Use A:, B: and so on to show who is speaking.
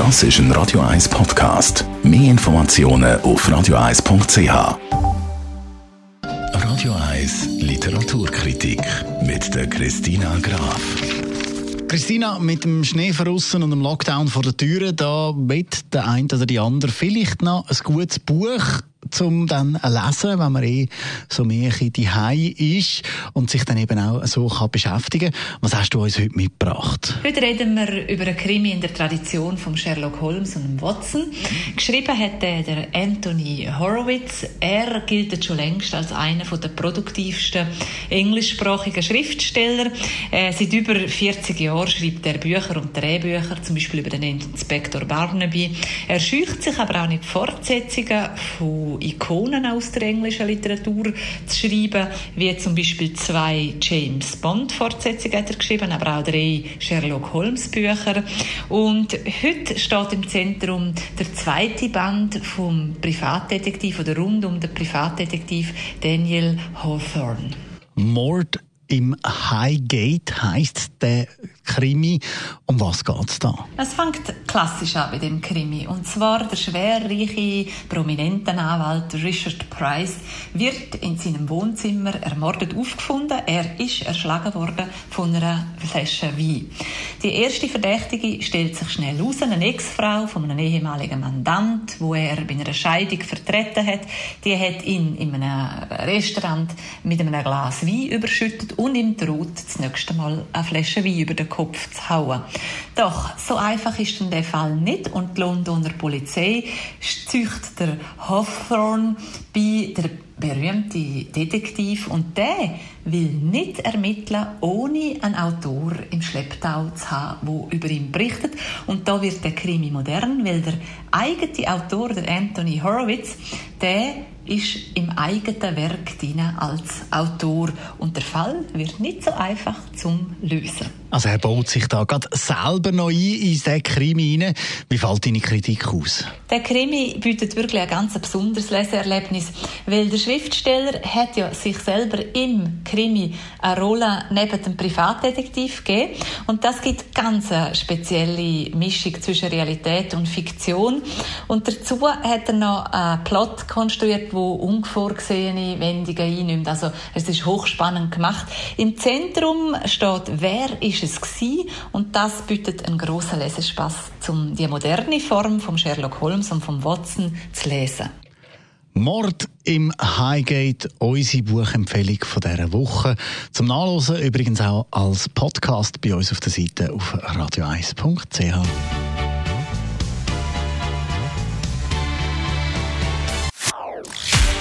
A: Das ist ein Radio 1 Podcast. Mehr Informationen auf radio1.ch. Radio 1 Literaturkritik mit der Christina Graf.
B: Christina, mit dem Schnee verrissen und dem Lockdown vor der Tür, da wird der eine oder die andere vielleicht noch ein gutes Buch zum dann lesen, wenn man eh so mehr die ist und sich dann eben auch so kann beschäftigen. Was hast du uns heute mitgebracht?
C: Heute reden wir über einen Krimi in der Tradition von Sherlock Holmes und Watson. Geschrieben hat der Anthony Horowitz. Er gilt schon längst als einer der produktivsten englischsprachigen Schriftsteller. Äh, seit über 40 Jahren schreibt er Bücher und Drehbücher, zum Beispiel über den Inspektor Barnaby. Er scheucht sich aber auch nicht Fortsetzungen von Ikonen aus der englischen Literatur zu schreiben, wie zum Beispiel zwei James Bond Fortsetzungen hat er geschrieben, aber auch drei Sherlock Holmes Bücher. Und heute steht im Zentrum der zweite Band vom Privatdetektiv oder rund um den Privatdetektiv Daniel Hawthorne.
B: Mord im Highgate heißt der Krimi. Um was geht es da?
C: Es fängt klassisch an bei dem Krimi. Und zwar der schwerreiche, prominente Anwalt Richard Price wird in seinem Wohnzimmer ermordet aufgefunden. Er ist erschlagen worden von einer Flasche Wein. Die erste Verdächtige stellt sich schnell aus, eine Ex-Frau von einem ehemaligen Mandant, wo er bei einer Scheidung vertreten hat. Die hat ihn in einem Restaurant mit einem Glas Wein überschüttet und ihm droht, das nächste Mal eine Flasche Wein über den Kopf zu hauen. Doch so einfach ist denn der Fall nicht und die Londoner Polizei zücht der Hawthorne bei der berühmte Detektiv und der will nicht ermitteln, ohne einen Autor im Schlepptau zu haben, der über ihn berichtet. Und da wird der Krimi modern, weil der eigene Autor, der Anthony Horowitz, der ist im eigenen Werk drin als Autor und der Fall wird nicht so einfach zum Lösen.
B: Also er baut sich da gerade selber noch ein in diesen Krimi rein. Wie fällt deine Kritik aus?
C: Der Krimi bietet wirklich ein ganz besonderes Leseerlebnis, weil der Schriftsteller hat ja sich selber im Krimi eine Rolle neben dem Privatdetektiv gegeben und das gibt ganz eine spezielle Mischung zwischen Realität und Fiktion und dazu hat er noch einen Plot konstruiert, wo unvorgesehene Wendungen einnimmt. Also es ist hochspannend gemacht. Im Zentrum steht, wer ist es gewesen? Und das bietet einen grossen Lesespaß, um die moderne Form von Sherlock Holmes und von Watson zu lesen.
B: Mord im Highgate, unsere Buchempfehlung von dieser Woche. Zum Nachlesen übrigens auch als Podcast bei uns auf der Seite auf radio1.ch.